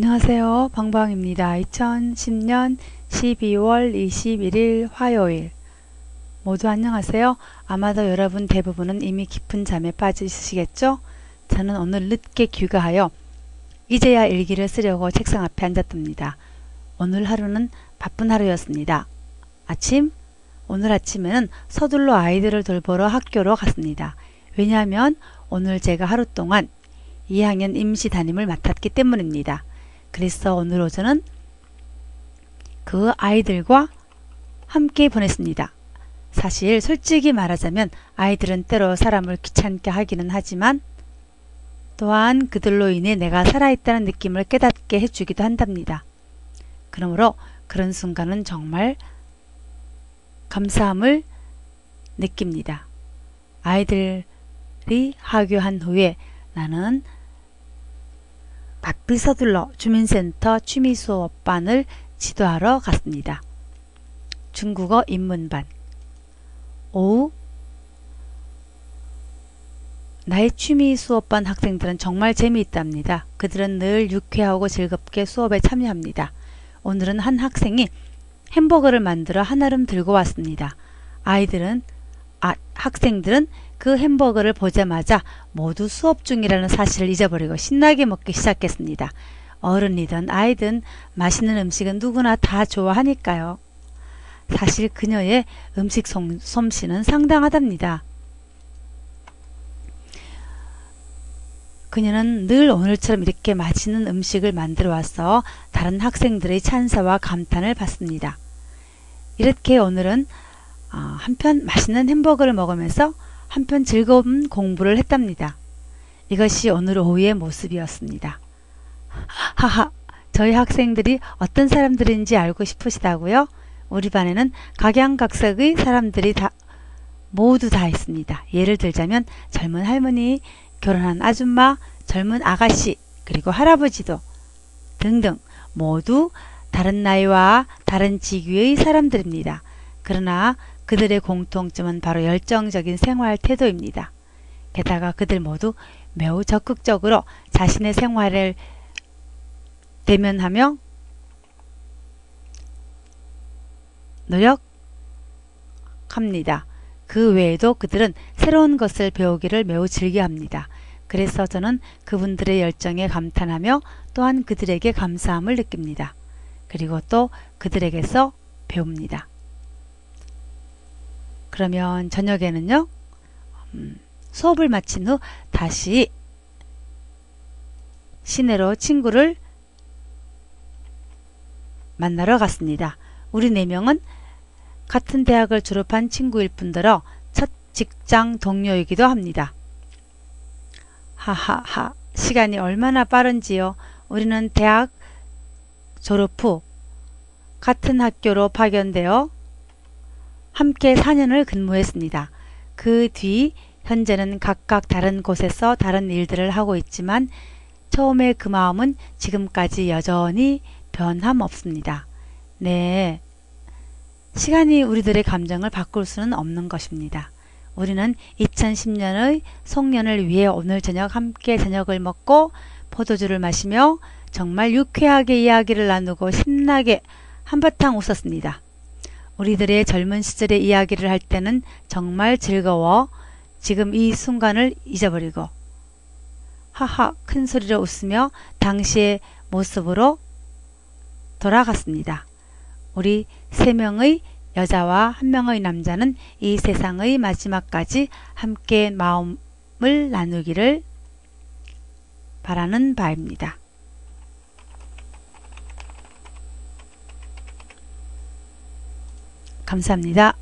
안녕하세요. 방방입니다. 2010년 12월 21일 화요일 모두 안녕하세요. 아마도 여러분 대부분은 이미 깊은 잠에 빠져 있으시겠죠? 저는 오늘 늦게 귀가하여 이제야 일기를 쓰려고 책상 앞에 앉았답니다. 오늘 하루는 바쁜 하루였습니다. 아침? 오늘 아침에는 서둘러 아이들을 돌보러 학교로 갔습니다. 왜냐하면 오늘 제가 하루 동안 2학년 임시 담임을 맡았기 때문입니다. 그래서 오늘 오전은 그 아이들과 함께 보냈습니다. 사실 솔직히 말하자면 아이들은 때로 사람을 귀찮게 하기는 하지만 또한 그들로 인해 내가 살아있다는 느낌을 깨닫게 해주기도 한답니다. 그러므로 그런 순간은 정말 감사함을 느낍니다. 아이들이 하교한 후에 나는 바삐 서둘러 주민센터 취미수업반을 지도하러 갔습니다. 중국어 입문반 오후 나의 취미 수업반 학생들은 정말 재미있답니다. 그들은 늘 유쾌하고 즐겁게 수업에 참여합니다. 오늘은 한 학생이 햄버거를 만들어 한아름 들고 왔습니다. 아이들은 아, 학생들은 그 햄버거를 보자마자 모두 수업 중이라는 사실을 잊어버리고 신나게 먹기 시작했습니다. 어른이든 아이든 맛있는 음식은 누구나 다 좋아하니까요. 사실 그녀의 음식 솜씨는 상당하답니다. 그녀는 늘 오늘처럼 이렇게 맛있는 음식을 만들어 와서 다른 학생들의 찬사와 감탄을 받습니다. 이렇게 오늘은 어, 한편 맛있는 햄버거를 먹으면서 한편 즐거운 공부를 했답니다. 이것이 오늘 오후의 모습이었습니다. 하하, 저희 학생들이 어떤 사람들인지 알고 싶으시다고요? 우리 반에는 각양각색의 사람들이 다 모두 다 있습니다. 예를 들자면 젊은 할머니, 결혼한 아줌마, 젊은 아가씨, 그리고 할아버지도 등등 모두 다른 나이와 다른 직위의 사람들입니다. 그러나 그들의 공통점은 바로 열정적인 생활 태도입니다. 게다가 그들 모두 매우 적극적으로 자신의 생활을 대면하며 노력합니다. 그 외에도 그들은 새로운 것을 배우기를 매우 즐겨합니다. 그래서 저는 그분들의 열정에 감탄하며 또한 그들에게 감사함을 느낍니다. 그리고 또 그들에게서 배웁니다. 그러면 저녁에는요. 음, 수업을 마친 후 다시 시내로 친구를 만나러 갔습니다. 우리 네 명은 같은 대학을 졸업한 친구일 뿐더러 첫 직장 동료이기도 합니다. 하하하 시간이 얼마나 빠른지요. 우리는 대학 졸업 후 같은 학교로 파견되어 함께 4년을 근무했습니다. 그 뒤 현재는 각각 다른 곳에서 다른 일들을 하고 있지만 처음에 그 마음은 지금까지 여전히 변함없습니다. 네. 시간이 우리들의 감정을 바꿀 수는 없는 것입니다. 우리는 2010년의 송년을 위해 오늘 저녁 함께 저녁을 먹고 포도주를 마시며 정말 유쾌하게 이야기를 나누고 신나게 한바탕 웃었습니다. 우리들의 젊은 시절의 이야기를 할 때는 정말 즐거워 지금 이 순간을 잊어버리고 하하 큰 소리로 웃으며 당시의 모습으로 돌아갔습니다. 우리 세 명의 여자와 한 명의 남자는 이 세상의 마지막까지 함께 마음을 나누기를 바라는 바입니다. 감사합니다.